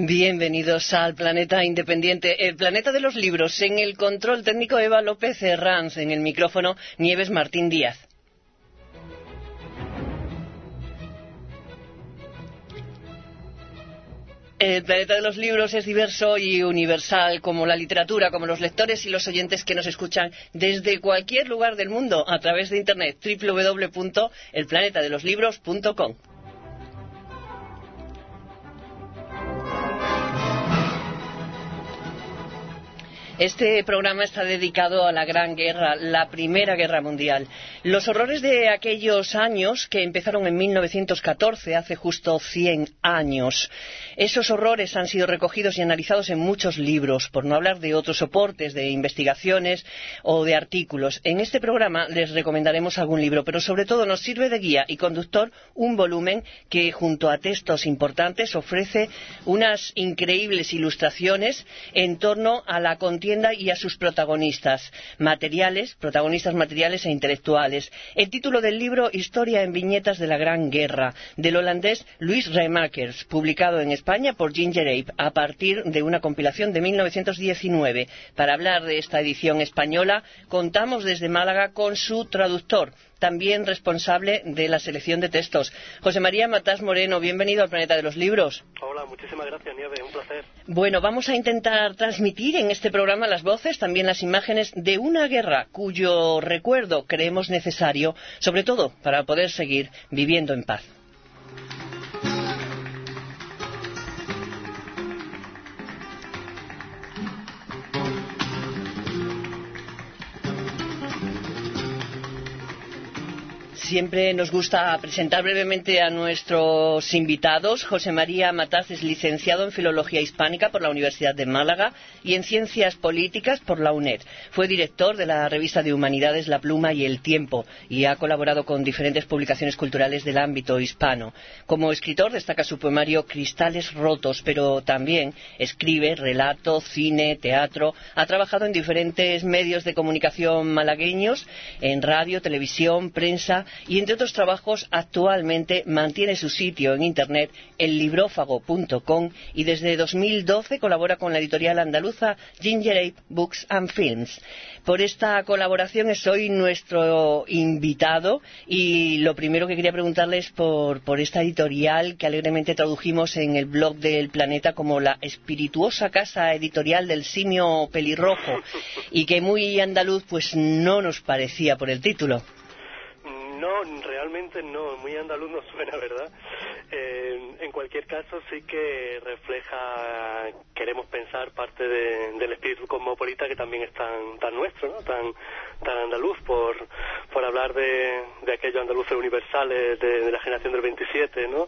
Bienvenidos al Planeta Independiente, el planeta de los libros. En el control técnico Eva López Herranz, en el micrófono Nieves Martín Díaz. El planeta de los libros es diverso y universal, como la literatura, como los lectores y los oyentes que nos escuchan desde cualquier lugar del mundo a través de Internet www.elplanetadeloslibros.com. Este programa está dedicado a la Gran Guerra, la Primera Guerra Mundial. Los horrores de aquellos años que empezaron en 1914, hace justo 100 años. Esos horrores han sido recogidos y analizados en muchos libros, por no hablar de otros soportes, de investigaciones o de artículos. En este programa les recomendaremos algún libro, pero sobre todo nos sirve de guía y conductor un volumen que, junto a textos importantes, ofrece unas increíbles ilustraciones en torno a la y a sus protagonistas materiales, protagonistas materiales e intelectuales. El título del libro Historia en viñetas de la Gran Guerra, del holandés Luis Remakers, publicado en España por Ginger Ape a partir de una compilación de 1919. Para hablar de esta edición española, contamos desde Málaga con su traductor, también responsable de la selección de textos. José María Matás Moreno, bienvenido al Planeta de los Libros. Hola, muchísimas gracias, Nieve, un placer. Bueno, vamos a intentar transmitir en este programa las voces, también las imágenes de una guerra cuyo recuerdo creemos necesario, sobre todo para poder seguir viviendo en paz. Siempre nos gusta presentar brevemente a nuestros invitados. José María Mataz es licenciado en Filología Hispánica por la Universidad de Málaga y en Ciencias Políticas por la UNED. Fue director de la revista de Humanidades La Pluma y El Tiempo y ha colaborado con diferentes publicaciones culturales del ámbito hispano. Como escritor destaca su poemario Cristales Rotos, pero también escribe relato, cine, teatro. Ha trabajado en diferentes medios de comunicación malagueños, en radio, televisión, prensa y entre otros trabajos actualmente mantiene su sitio en internet ellibrófago.com y desde 2012 colabora con la editorial andaluza Ginger Ape Books and Films. Por esta colaboración es hoy nuestro invitado y lo primero que quería preguntarle es por, por esta editorial que alegremente tradujimos en el blog del Planeta como la espirituosa casa editorial del simio pelirrojo y que muy andaluz pues no nos parecía por el título. No, realmente no, muy andaluz no suena, ¿verdad? Eh, en cualquier caso sí que refleja, queremos pensar, parte del espíritu cosmopolita que también es tan, tan nuestro, ¿no? Tan, tan andaluz, por, por hablar de, de aquellos andaluces universales de, la generación del 27, ¿no?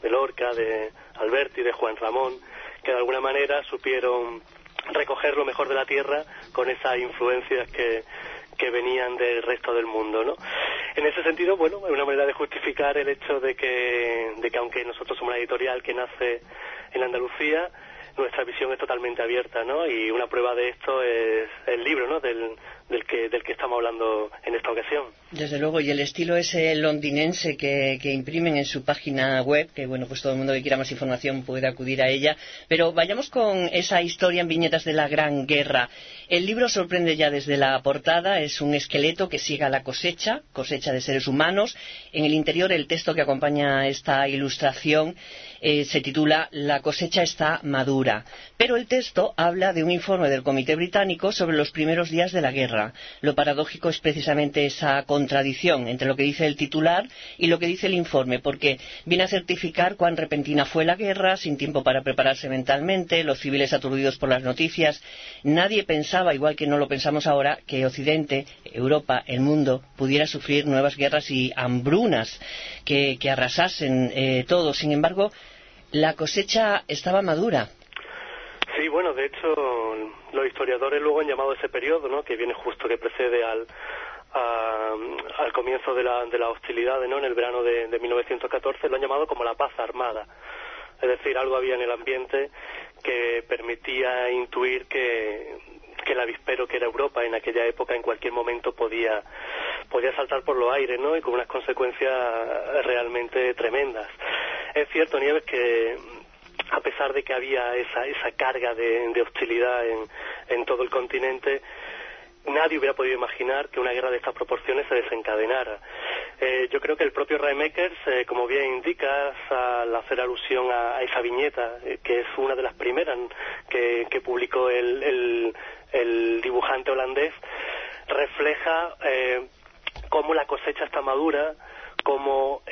De Lorca, de Alberti, de Juan Ramón, que de alguna manera supieron recoger lo mejor de la tierra con esas influencias que, que venían del resto del mundo, ¿no? En ese sentido, bueno, es una manera de justificar el hecho de que, de que aunque nosotros somos una editorial que nace en Andalucía, nuestra visión es totalmente abierta, ¿no? Y una prueba de esto es el libro, ¿no? Del, del que, del que estamos hablando en esta ocasión. Desde luego, y el estilo ese londinense que, que, imprimen en su página web, que bueno, pues todo el mundo que quiera más información puede acudir a ella. Pero vayamos con esa historia en viñetas de la Gran Guerra. El libro sorprende ya desde la portada, es un esqueleto que sigue a la cosecha, cosecha de seres humanos. En el interior, el texto que acompaña esta ilustración eh, se titula La cosecha está madura. Pero el texto habla de un informe del Comité Británico sobre los primeros días de la guerra. Lo paradójico es precisamente esa contradicción entre lo que dice el titular y lo que dice el informe, porque viene a certificar cuán repentina fue la guerra, sin tiempo para prepararse mentalmente, los civiles aturdidos por las noticias. Nadie pensaba, igual que no lo pensamos ahora, que Occidente, Europa, el mundo, pudiera sufrir nuevas guerras y hambrunas que, arrasasen eh, todo. Sin embargo, la cosecha estaba madura. Bueno, de hecho, los historiadores luego han llamado ese periodo, ¿no? que viene justo que precede al, al comienzo de, la, de las hostilidades, ¿no? en el verano de, de 1914, lo han llamado como la paz armada. Es decir, algo había en el ambiente que permitía intuir que, que el avispero que era Europa en aquella época en cualquier momento podía podía saltar por los aires, ¿no? Y con unas consecuencias realmente tremendas. Es cierto, Nieves, que a pesar de que había esa, esa carga de, hostilidad en, todo el continente, nadie hubiera podido imaginar que una guerra de estas proporciones se desencadenara. Eh, yo creo que el propio Raemakers, eh, como bien indicas al hacer alusión a, esa viñeta, eh, que es una de las primeras que, publicó el, dibujante holandés, refleja cómo la cosecha está madura, cómo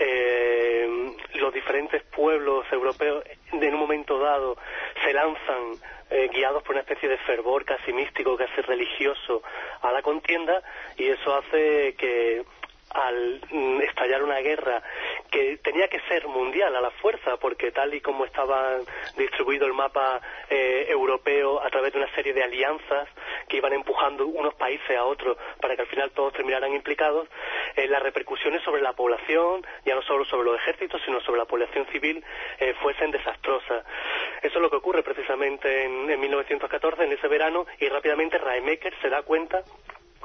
los diferentes pueblos europeos en un momento dado se lanzan eh, guiados por una especie de fervor casi místico, casi religioso a la contienda y eso hace que al mm, estallar una guerra que tenía que ser mundial a la fuerza, porque tal y como estaba distribuido el mapa eh, europeo a través de una serie de alianzas que iban empujando unos países a otros para que al final todos terminaran implicados, eh, las repercusiones sobre la población, ya no solo sobre los ejércitos, sino sobre la población civil, eh, fuesen desastrosas. Eso es lo que ocurre precisamente en, en 1914, en ese verano, y rápidamente Raemecker se da cuenta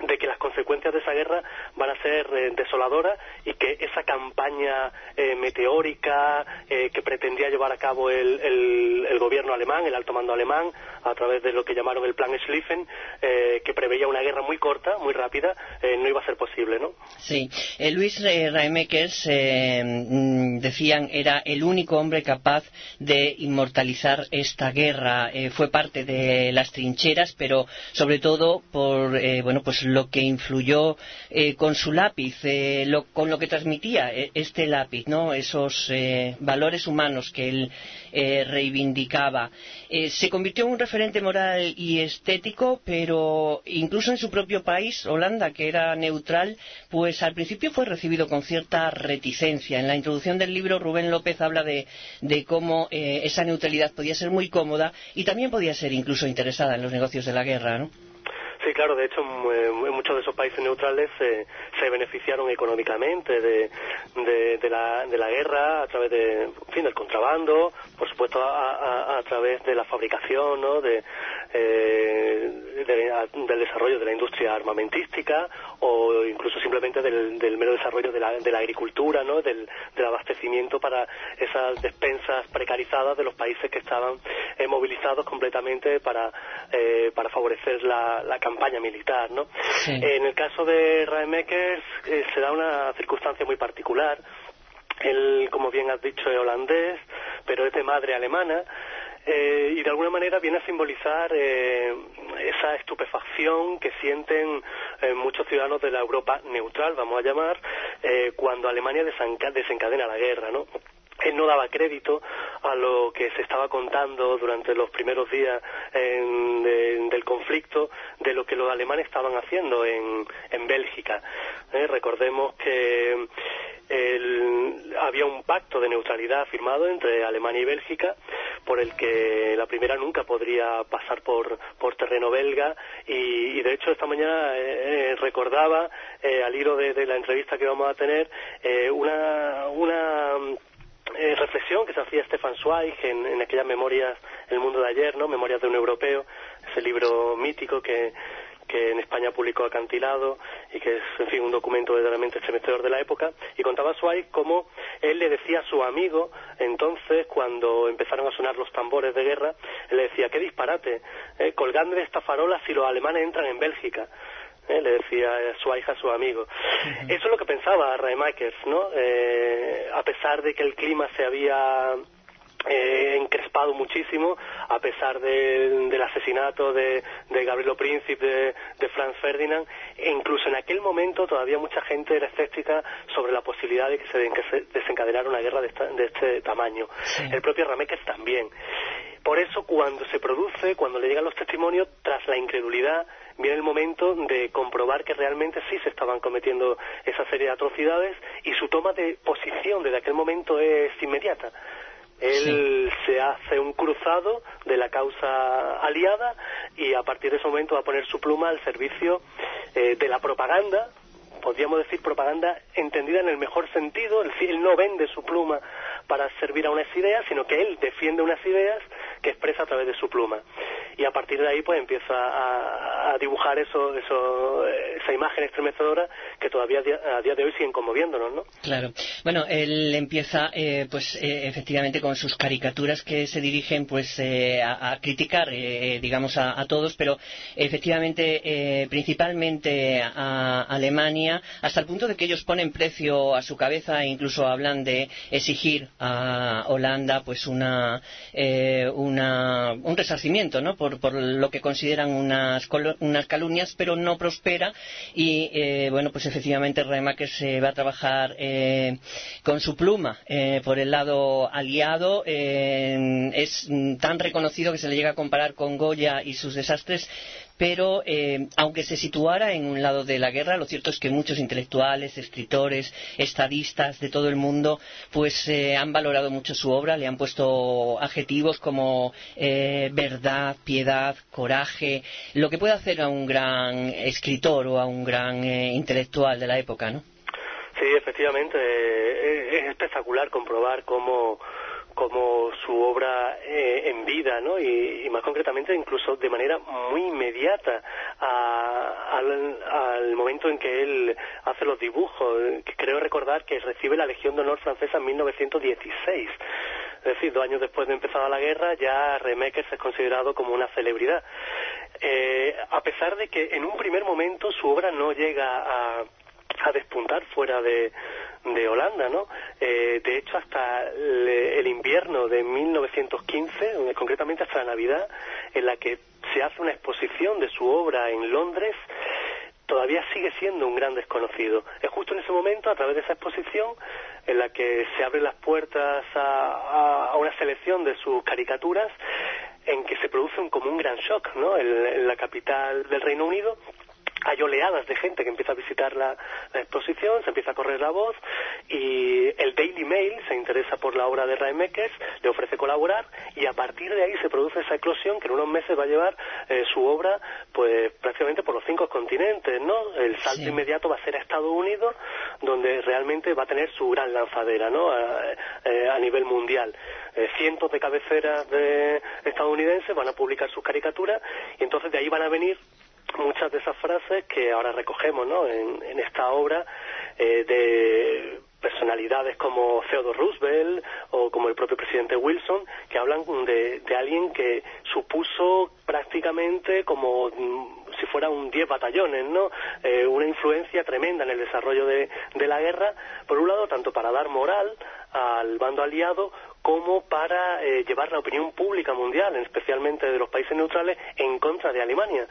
de que las consecuencias de esa guerra van a ser eh, desoladoras y que esa campaña eh, meteórica eh, que pretendía llevar a cabo el, gobierno alemán, el alto mando alemán, a través de lo que llamaron el Plan Schlieffen, que preveía una guerra muy corta, muy rápida, no iba a ser posible, ¿no? Sí. Luis Raimekers, mm, decían, era el único hombre capaz de inmortalizar esta guerra. fue parte de las trincheras, pero sobre todo por, bueno, pues lo que influyó eh, con su lápiz, eh, con lo que transmitía eh, este lápiz, ¿no? esos valores humanos que él reivindicaba. se convirtió en un referente moral y estético, pero incluso en su propio país, Holanda, que era neutral, pues al principio fue recibido con cierta reticencia. En la introducción del libro, Rubén López habla de, de cómo esa neutralidad podía ser muy cómoda y también podía ser incluso interesada en los negocios de la guerra, ¿no? Sí, claro, de hecho en muchos de esos países neutrales se beneficiaron económicamente de, la, de, la, guerra a través de, fin, del contrabando, por supuesto a, a, través de la fabricación, ¿no? de, eh, del desarrollo de la industria armamentística o incluso simplemente del, del mero desarrollo de la, de la agricultura, ¿no? del, del, abastecimiento para esas despensas precarizadas de los países que estaban eh, movilizados completamente para, eh, para favorecer la, la campaña militar. ¿no? En el caso de Raemakers eh, se da una circunstancia muy particular. Él, como bien has dicho, es holandés, pero es de madre alemana. Eh, y de alguna manera viene a simbolizar eh, esa estupefacción que sienten eh, muchos ciudadanos de la Europa neutral, vamos a llamar, cuando Alemania desencadena la guerra, ¿no? él no daba crédito a lo que se estaba contando durante los primeros días del conflicto de lo que los alemanes estaban haciendo en, en Bélgica. Eh, recordemos que había un pacto de neutralidad firmado entre Alemania y Bélgica por el que la primera nunca podría pasar por, por terreno belga y, de hecho esta mañana eh, eh, recordaba al hilo de, la entrevista que vamos a tener una, una eh, reflexión que se hacía Stefan Zweig en, en aquellas memorias El mundo de ayer, ¿no? Memorias de un europeo, ese libro mítico que, que en España publicó Acantilado y que es, en fin, un documento verdaderamente estremecedor de la época, y contaba Zweig cómo él le decía a su amigo, entonces, cuando empezaron a sonar los tambores de guerra, él le decía, qué disparate, eh, colgadme de esta farola si los alemanes entran en Bélgica. ¿eh? le decía su hija a su amigo. Eso es lo que pensaba Reimakers, ¿no? Eh, a pesar de que el clima se había eh, encrespado muchísimo a pesar del asesinato de, de Gabrielo Príncipe, de, Franz Ferdinand, e incluso en aquel momento todavía mucha gente era escéptica sobre la posibilidad de que se, desencadenara una guerra de, este tamaño. El propio Ramequez también. Por eso cuando se produce, cuando le llegan los testimonios, tras la incredulidad, viene el momento de comprobar que realmente sí se estaban cometiendo esa serie de atrocidades y su toma de posición desde aquel momento es inmediata. Él se hace un cruzado de la causa aliada y a partir de ese momento va a poner su pluma al servicio eh, de la propaganda, podríamos decir propaganda entendida en el mejor sentido, él no vende su pluma para servir a unas ideas, sino que él defiende unas ideas que expresa a través de su pluma. Y a partir de ahí pues empieza a, a, dibujar eso, eso, esa imagen estremecedora que todavía a día de hoy siguen conmoviéndonos, ¿no? Claro. Bueno, él empieza, eh, pues, eh, efectivamente, con sus caricaturas que se dirigen, pues, eh, a, criticar, digamos, a, todos, pero efectivamente, principalmente a Alemania, hasta el punto de que ellos ponen precio a su cabeza e incluso hablan de exigir a Holanda, pues, una, una un resarcimiento, ¿no? Por, por lo que consideran unas, unas calumnias, pero no prospera y, bueno, pues, efectivamente, que se va a trabajar eh, con su pluma eh, por el lado aliado. Eh, es tan reconocido que se le llega a comparar con Goya y sus desastres, pero aunque se situara en un lado de la guerra, lo cierto es que muchos intelectuales, escritores, estadistas de todo el mundo, pues han valorado mucho su obra, le han puesto adjetivos como verdad, piedad, coraje, lo que puede hacer a un gran escritor o a un gran intelectual de la época, ¿no? Sí, efectivamente, eh, es espectacular comprobar cómo, cómo su obra eh, en vida, ¿no? Y, más concretamente incluso de manera muy inmediata al, momento en que él hace los dibujos. Creo recordar que recibe la Legión de Honor francesa en 1916. Es decir, dos años después de empezar la guerra, ya Remekers es considerado como una celebridad. Eh, a pesar de que en un primer momento su obra no llega a a despuntar fuera de, de Holanda, ¿no? Eh, de hecho, hasta el, invierno de 1915, concretamente hasta la Navidad, en la que se hace una exposición de su obra en Londres, todavía sigue siendo un gran desconocido. Es justo en ese momento, a través de esa exposición, en la que se abren las puertas a, una selección de sus caricaturas, en que se produce un, como un gran shock, ¿no? en la capital del Reino Unido hay oleadas de gente que empieza a visitar la, exposición, se empieza a correr la voz y el Daily Mail se interesa por la obra de Raimekes, le ofrece colaborar y a partir de ahí se produce esa eclosión que en unos meses va a llevar eh, su obra pues prácticamente por los cinco continentes, ¿no? El salto inmediato va a ser a Estados Unidos donde realmente va a tener su gran lanzadera, ¿no? A, eh, nivel mundial. Eh, cientos de cabeceras de estadounidenses van a publicar sus caricaturas y entonces de ahí van a venir muchas de esas frases que ahora recogemos ¿no? en, esta obra eh, de personalidades como Theodore Roosevelt o como el propio presidente Wilson, que hablan de, alguien que supuso prácticamente como mm, si fuera un 10 batallones, ¿no? Eh, una influencia tremenda en el desarrollo de, de la guerra, por un lado, tanto para dar moral al bando aliado como para eh, llevar la opinión pública mundial, especialmente de los países neutrales, en contra de Alemania.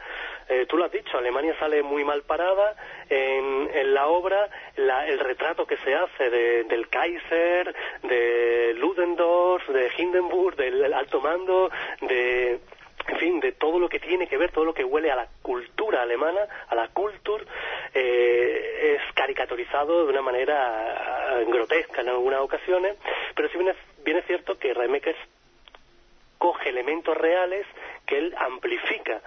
Eh, tú lo has dicho, Alemania sale muy mal parada en, la obra, el retrato que se hace del Kaiser, de Ludendorff, de Hindenburg, del alto mando, de en fin, de todo lo que tiene que ver, todo lo que huele a la cultura alemana, a la cultura, eh, es caricaturizado de una manera grotesca en algunas ocasiones, pero sí viene, viene cierto que Remekes coge elementos reales que él amplifica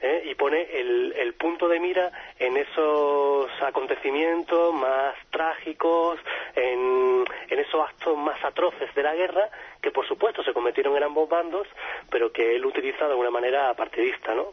¿eh? y pone el, el, punto de mira en esos acontecimientos más trágicos, en esos actos más atroces de la guerra, que por supuesto se cometieron en ambos bandos, pero que él utiliza de una manera partidista, ¿no?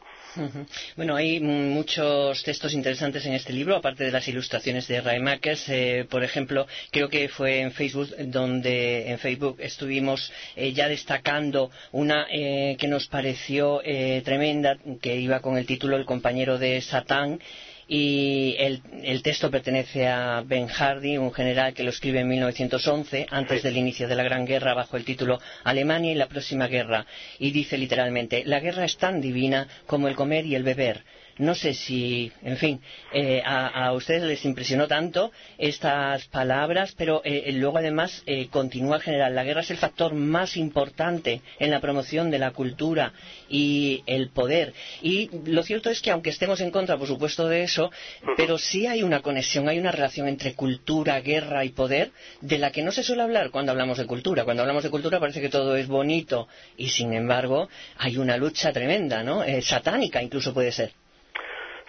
Bueno, hay muchos textos interesantes en este libro, aparte de las ilustraciones de Ray Eh, por ejemplo, creo que fue en Facebook donde en Facebook estuvimos eh, ya destacando una eh, que nos pareció eh, tremenda, que iba con el título El compañero de Satán y el, texto pertenece a Ben Hardy, un general que lo escribe en 1911, antes del inicio de la Gran Guerra, bajo el título Alemania y la próxima guerra, y dice literalmente, la guerra es tan divina como el comer y el beber no sé si, en fin, eh, a, ustedes les impresionó tanto estas palabras, pero eh, eh, luego además continúa el general. La guerra es el factor más importante en la promoción de la cultura y el poder. Y lo cierto es que aunque estemos en contra, por supuesto, de eso, pero sí hay una conexión, hay una relación entre cultura, guerra y poder de la que no se suele hablar cuando hablamos de cultura. Cuando hablamos de cultura parece que todo es bonito y, sin embargo, hay una lucha tremenda, ¿no? satánica incluso puede ser.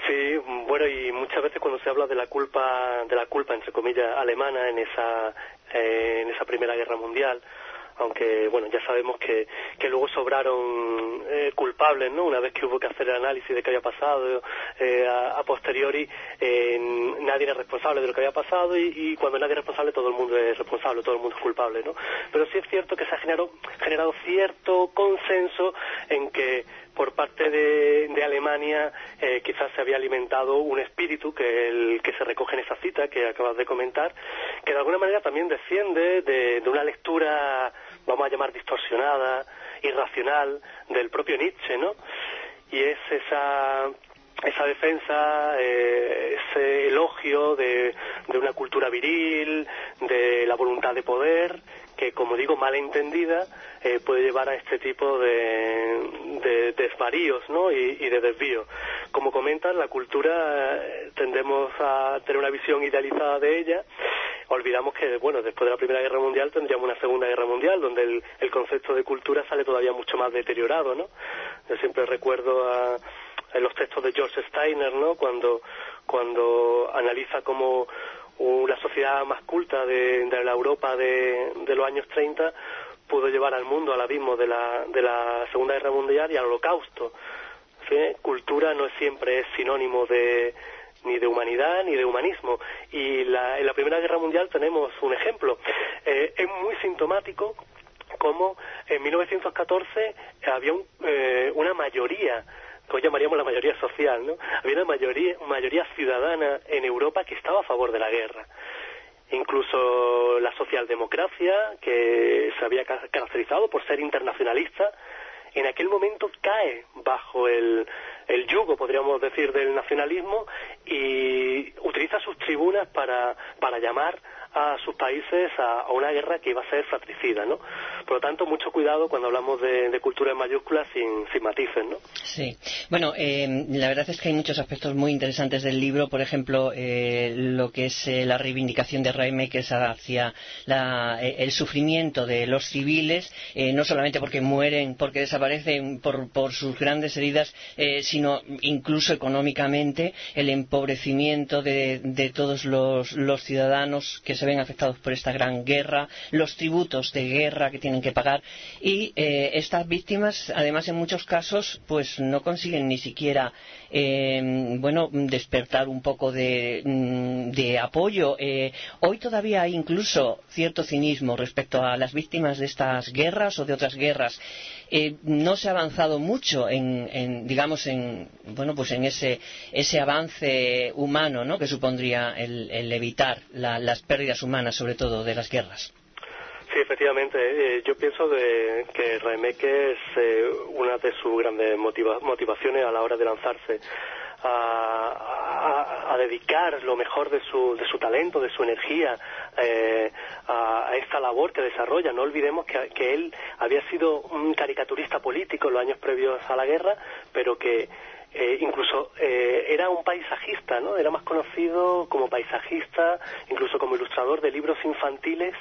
Sí, bueno, y muchas veces cuando se habla de la culpa, de la culpa entre comillas alemana en esa, eh, en esa primera guerra mundial, aunque bueno ya sabemos que, que luego sobraron eh, culpables no una vez que hubo que hacer el análisis de qué había pasado eh, a, posteriori eh, nadie era responsable de lo que había pasado y, cuando nadie es responsable todo el mundo es responsable todo el mundo es culpable no pero sí es cierto que se ha generado generado cierto consenso en que por parte de, Alemania quizás se había alimentado un espíritu que el que se recoge en esa cita que acabas de comentar que de alguna manera también desciende de una lectura vamos a llamar distorsionada, irracional del propio Nietzsche, ¿no? Y es esa esa defensa, eh, ese elogio de, de, una cultura viril, de la voluntad de poder, que como digo, mal entendida, eh, puede llevar a este tipo de, de desvaríos ¿no? y, de desvíos. Como comentan, la cultura eh, tendemos a tener una visión idealizada de ella olvidamos que, bueno, después de la Primera Guerra Mundial tendríamos una Segunda Guerra Mundial, donde el, concepto de cultura sale todavía mucho más deteriorado, ¿no? Yo siempre recuerdo a, los textos de George Steiner, ¿no? Cuando, cuando analiza cómo una sociedad más culta de, la Europa de, los años 30 pudo llevar al mundo al abismo de la, de la Segunda Guerra Mundial y al Holocausto. Cultura no siempre es sinónimo de, ni de humanidad ni de humanismo. Y la, en la Primera Guerra Mundial tenemos un ejemplo. Eh, es muy sintomático como en 1914 había eh, una mayoría que llamaríamos la mayoría social, ¿no? Había una mayoría, mayoría ciudadana en Europa que estaba a favor de la guerra. Incluso la socialdemocracia, que se había caracterizado por ser internacionalista, en aquel momento cae bajo el, yugo, podríamos decir, del nacionalismo y utiliza sus tribunas para, para llamar a sus países a, una guerra que iba a ser fratricida, ¿no? Por lo tanto, mucho cuidado cuando hablamos de, cultura en mayúsculas sin, sin, matices, ¿no? Sí. Bueno, eh, la verdad es que hay muchos aspectos muy interesantes del libro, por ejemplo, eh, lo que es eh, la reivindicación de Raemakers hacia el sufrimiento de los civiles, no solamente porque mueren, porque desaparecen por, por sus grandes heridas, sino incluso económicamente el empobrecimiento de, de todos los, los ciudadanos que se ven afectados por esta gran guerra, los tributos de guerra que tienen que pagar y eh, estas víctimas, además en muchos casos, pues no consiguen ni siquiera, em, bueno, despertar un poco de, mm, apoyo. Eh, hoy todavía hay incluso cierto cinismo respecto a las víctimas de estas guerras o de otras guerras. Eh, no se ha avanzado mucho en, digamos, en, bueno, pues en ese, ese avance humano, ¿no? Que supondría el, evitar las pérdidas humanas, sobre todo de las guerras. Sí, efectivamente. Eh, yo pienso que Raimeke es eh, una de sus grandes motivaciones a la hora de lanzarse a, dedicar lo mejor de su, de su talento, de su energía eh, a, esta labor que desarrolla. No olvidemos que, que, él había sido un caricaturista político en los años previos a la guerra, pero que eh, incluso eh, era un paisajista, ¿no? Era más conocido como paisajista, incluso como ilustrador de libros infantiles,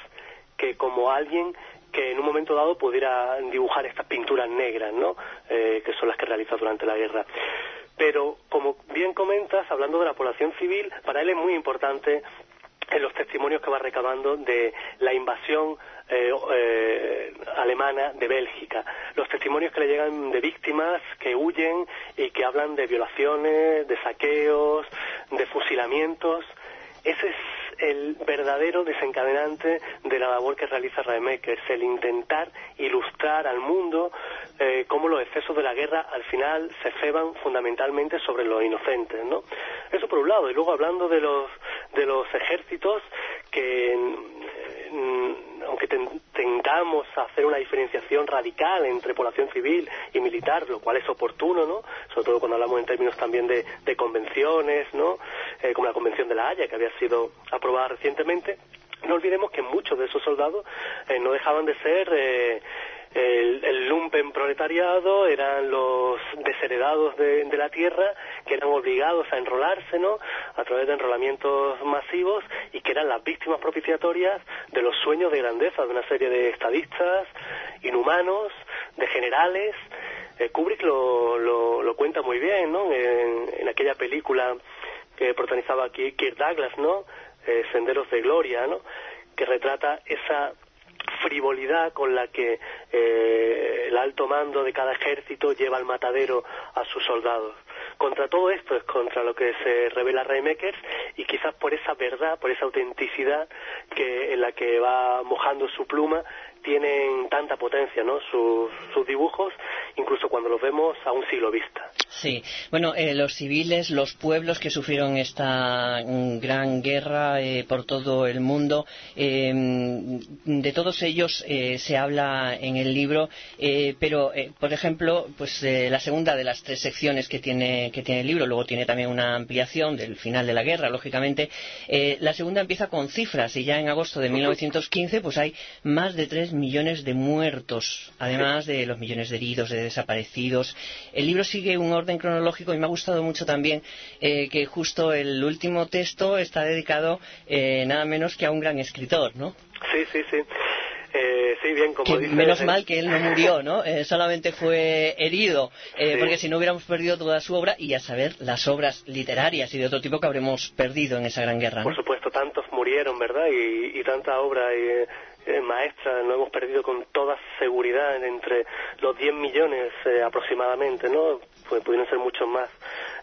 que como alguien que en un momento dado pudiera dibujar estas pinturas negras, ¿no? que son las que realiza durante la guerra. Pero, como bien comentas, hablando de la población civil, para él es muy importante en los testimonios que va recabando de la invasión eh, eh, alemana de Bélgica. Los testimonios que le llegan de víctimas que huyen y que hablan de violaciones, de saqueos, de fusilamientos. Ese es el verdadero desencadenante de la labor que realiza Raemek, es el intentar ilustrar al mundo eh, cómo los excesos de la guerra al final se ceban fundamentalmente sobre los inocentes, ¿no? Eso por un lado. Y luego hablando de los, de los ejércitos que aunque tengamos a hacer una diferenciación radical entre población civil y militar, lo cual es oportuno, ¿no? Sobre todo cuando hablamos en términos también de, convenciones, ¿no? Eh, como la Convención de la Haya, que había sido aprobada recientemente. No olvidemos que muchos de esos soldados eh, no dejaban de ser eh, el, lumpen proletariado, eran los desheredados de, la tierra que eran obligados a enrolarse ¿no? a través de enrolamientos masivos y que eran las víctimas propiciatorias de los sueños de grandeza de una serie de estadistas inhumanos, de generales. Eh, Kubrick lo, lo, cuenta muy bien ¿no? en, aquella película que protagonizaba aquí Kirk Douglas, ¿no? Eh, Senderos de Gloria, ¿no? que retrata esa frivolidad con la que eh, el alto mando de cada ejército lleva al matadero a sus soldados. Contra todo esto es contra lo que se revela Makers y quizás por esa verdad, por esa autenticidad que en la que va mojando su pluma tienen tanta potencia, ¿no? Sus, dibujos, incluso cuando los vemos a un siglo vista. Sí, bueno, eh, los civiles, los pueblos que sufrieron esta mm, gran guerra eh, por todo el mundo, eh, de todos ellos se habla en el libro, pero, por ejemplo, pues la segunda de las tres secciones que tiene, que tiene el libro, luego tiene también una ampliación del final de la guerra, lógicamente, la segunda empieza con cifras y ya en agosto de 1915 pues hay más de millones de muertos, además de los millones de heridos, de desaparecidos. El libro sigue un orden cronológico y me ha gustado mucho también eh, que justo el último texto está dedicado eh, nada menos que a un gran escritor, ¿no? Sí, sí, sí. Eh, sí, bien, como Menos mal que él no murió, ¿no? solamente fue herido, porque si no hubiéramos perdido toda su obra y a saber las obras literarias y de otro tipo que habremos perdido en esa gran guerra. Por supuesto, tantos murieron, ¿verdad? Y, y tanta obra. Y, eh, maestra, lo hemos perdido con toda seguridad entre los 10 millones eh, aproximadamente, ¿no? Pues pudieron ser muchos más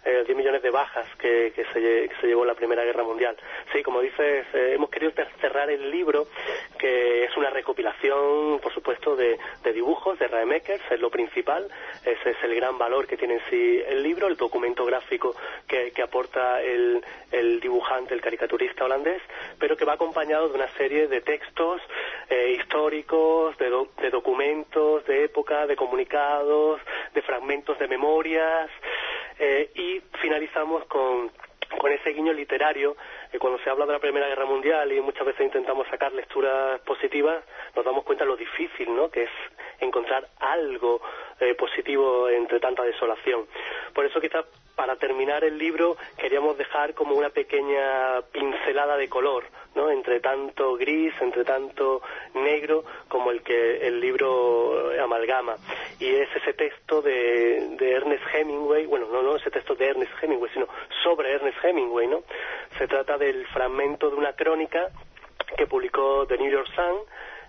eh, 10 millones de bajas que, que, se, llevó la Primera Guerra Mundial. Sí, como dices, eh, hemos querido cerrar el libro, que es una recopilación, por supuesto, de, de dibujos de Raemekers, es lo principal, ese es el gran valor que tiene en sí el libro, el documento gráfico que, que aporta el, el, dibujante, el caricaturista holandés, pero que va acompañado de una serie de textos eh, históricos, de, de documentos de época, de comunicados, de fragmentos de memorias, eh, y finalizamos con, con ese guiño literario, eh, cuando se habla de la Primera Guerra Mundial y muchas veces intentamos sacar lecturas positivas, nos damos cuenta de lo difícil ¿no? que es encontrar algo eh, positivo entre tanta desolación. Por eso quizás para terminar el libro queríamos dejar como una pequeña pincelada de color, ¿no? Entre tanto gris, entre tanto negro como el que el libro amalgama. Y es ese texto de, de Ernest Hemingway, bueno, no, no ese texto de Ernest Hemingway, sino sobre Ernest Hemingway, ¿no? Se trata del fragmento de una crónica que publicó The New York Sun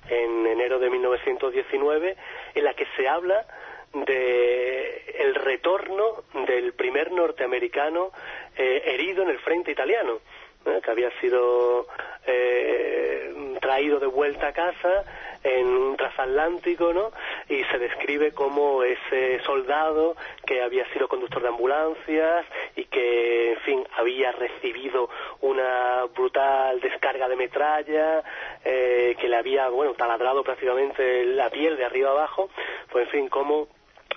en enero de 1919, en la que se habla de el retorno del primer norteamericano eh, herido en el frente italiano, ¿eh? que había sido eh, traído de vuelta a casa en un transatlántico, ¿no? Y se describe como ese soldado que había sido conductor de ambulancias y que, en fin, había recibido una brutal descarga de metralla, que le había, bueno, taladrado prácticamente la piel de arriba abajo, pues, en fin, como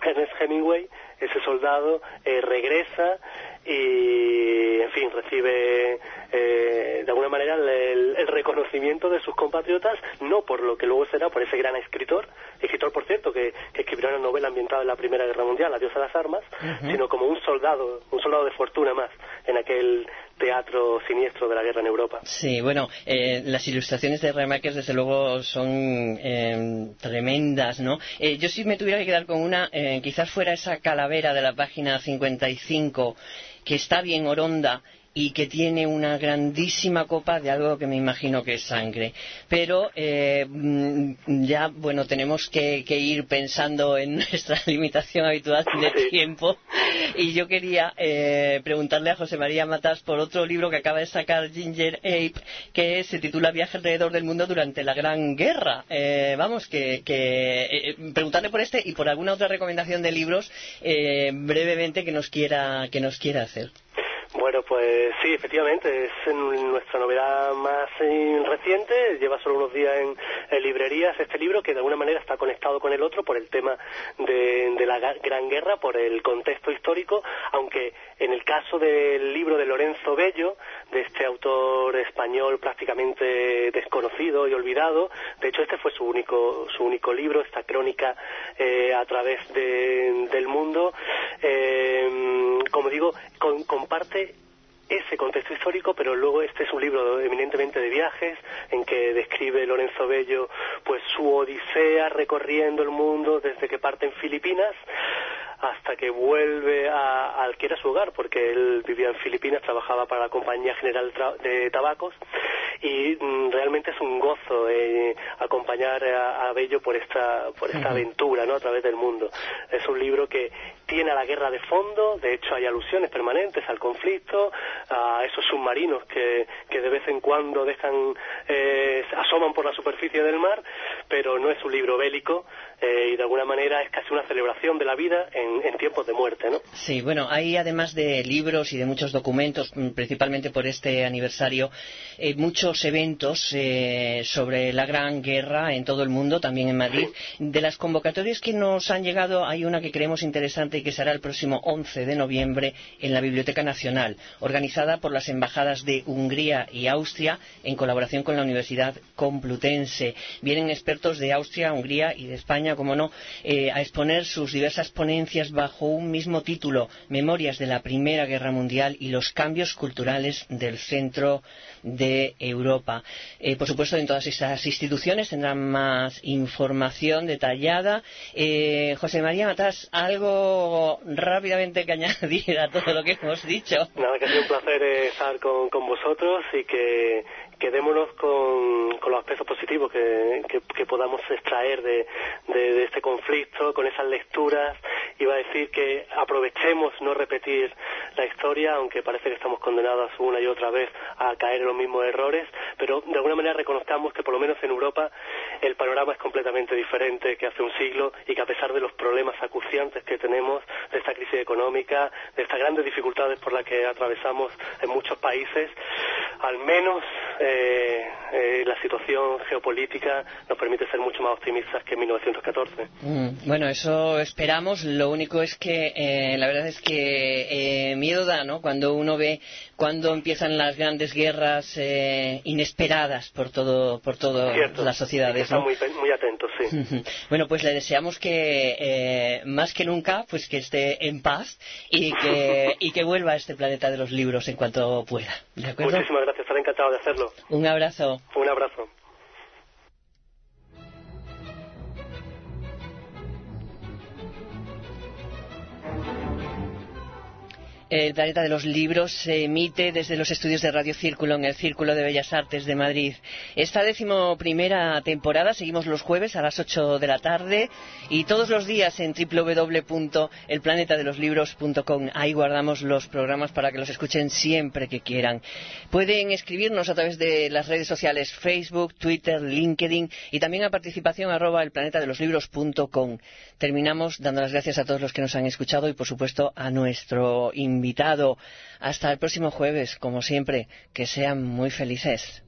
Ernest Hemingway, ese soldado, eh, regresa y, en fin, recibe eh, de alguna manera el, reconocimiento de sus compatriotas, no por lo que luego será, por ese gran escritor, escritor, por cierto, que, escribió una novela ambientada en la Primera Guerra Mundial, La diosa de las armas, sino como un soldado, un soldado de fortuna más en aquel teatro siniestro de la guerra en Europa. Sí, bueno, eh, las ilustraciones de Remakers desde luego son eh, tremendas, ¿no? yo si me tuviera que quedar con una, quizás fuera esa calavera de la página 55 que está bien oronda y que tiene una grandísima copa de algo que me imagino que es sangre. Pero eh, mm, ya, bueno, tenemos que, ir pensando en nuestra limitación habitual de tiempo. Y yo quería eh, preguntarle a José María Matas por otro libro que acaba de sacar Ginger Ape, que se titula Viaje alrededor del mundo durante la Gran Guerra. Eh, vamos, que, preguntarle por este y por alguna otra recomendación de libros brevemente que nos quiera que nos quiera hacer. Bueno, pues sí, efectivamente, es nuestra novedad más reciente, lleva solo unos días en, librerías este libro que de alguna manera está conectado con el otro por el tema de, la Gran Guerra, por el contexto histórico, aunque en el caso del libro de Lorenzo Bello, de este autor español prácticamente desconocido y olvidado, de hecho este fue su único, su único libro, esta crónica eh, a través del mundo, eh, como digo, comparte ese contexto histórico, pero luego este es un libro eminentemente de viajes en que describe Lorenzo Bello pues su odisea recorriendo el mundo desde que parte en Filipinas hasta que vuelve al que era su hogar, porque él vivía en Filipinas, trabajaba para la Compañía General de Tabacos, y mm, realmente es un gozo eh, acompañar a, Bello por esta, por esta aventura ¿no? a través del mundo. Es un libro que tiene a la guerra de fondo, de hecho hay alusiones permanentes al conflicto, a esos submarinos que, que de vez en cuando dejan, eh, asoman por la superficie del mar, pero no es un libro bélico eh, y de alguna manera es casi una celebración de la vida en, en, tiempos de muerte, ¿no? Sí, bueno, hay además de libros y de muchos documentos, mm, principalmente por este aniversario, eh, muchos eventos eh, sobre la Gran Guerra en todo el mundo, también en Madrid. De las convocatorias que nos han llegado, hay una que creemos interesante y que será el próximo 11 de noviembre en la Biblioteca Nacional, organizada por las embajadas de Hungría y Austria en colaboración con la Universidad Complutense. Vienen expertos de Austria, Hungría y de España, como no, eh, a exponer sus diversas ponencias bajo un mismo título, Memorias de la Primera Guerra Mundial y los cambios culturales del centro de Europa. Eh, por supuesto, en todas estas instituciones tendrán más información detallada. Eh, José María Matas, algo rápidamente que añadir a todo lo que hemos dicho. Nada, que ha sido un placer eh, estar con, con vosotros y que quedémonos con, con los aspectos positivos que, podamos extraer de, de, este conflicto, con esas lecturas. Iba a decir que aprovechemos no repetir la historia, aunque parece que estamos condenados una y otra vez a caer en los mismos errores, pero de alguna manera reconozcamos que por lo menos en Europa el panorama es completamente diferente que hace un siglo y que a pesar de los problemas acuciantes que tenemos, de esta crisis económica, de estas grandes dificultades por las que atravesamos en muchos países, al menos eh, eh, la situación geopolítica nos permite ser mucho más optimistas que en 1914. Mm, bueno, eso esperamos. Lo único es que eh, la verdad es que miedo da, ¿no? Cuando uno ve cuando empiezan las grandes guerras inesperadas por todo por todas las sociedades. ¿no? muy, muy atentos, sí. bueno, pues le deseamos que más que nunca, pues que esté en paz y que y que vuelva a este planeta de los libros en cuanto pueda. Muchísimas gracias, estaré encantado de hacerlo. Un abrazo. Un abrazo. El Planeta de los Libros se emite desde los estudios de Radio Círculo en el Círculo de Bellas Artes de Madrid. Esta decimoprimera temporada seguimos los jueves a las 8 de la tarde y todos los días en www.elplanetadeloslibros.com. Ahí guardamos los programas para que los escuchen siempre que quieran. Pueden escribirnos a través de las redes sociales Facebook, Twitter, LinkedIn y también a participación arroba elplanetadeloslibros.com. Terminamos dando las gracias a todos los que nos han escuchado y por supuesto a nuestro invitado invitado. Hasta el próximo jueves, como siempre, que sean muy felices.